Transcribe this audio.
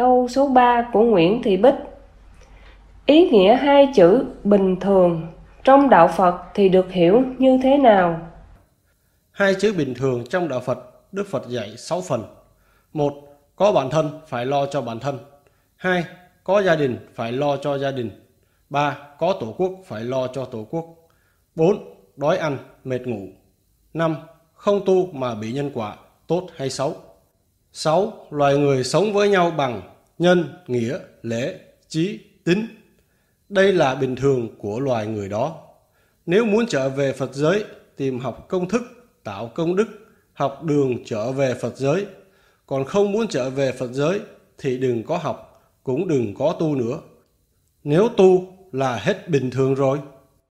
câu số 3 của Nguyễn Thị Bích. Ý nghĩa hai chữ bình thường trong đạo Phật thì được hiểu như thế nào? Hai chữ bình thường trong đạo Phật, Đức Phật dạy 6 phần. Một, có bản thân phải lo cho bản thân. Hai, có gia đình phải lo cho gia đình. Ba, có tổ quốc phải lo cho tổ quốc. Bốn, đói ăn, mệt ngủ. Năm, không tu mà bị nhân quả, tốt hay xấu. Sáu, loài người sống với nhau bằng nhân, nghĩa, lễ, trí, tính. Đây là bình thường của loài người đó. Nếu muốn trở về Phật giới, tìm học công thức, tạo công đức, học đường trở về Phật giới. Còn không muốn trở về Phật giới thì đừng có học, cũng đừng có tu nữa. Nếu tu là hết bình thường rồi.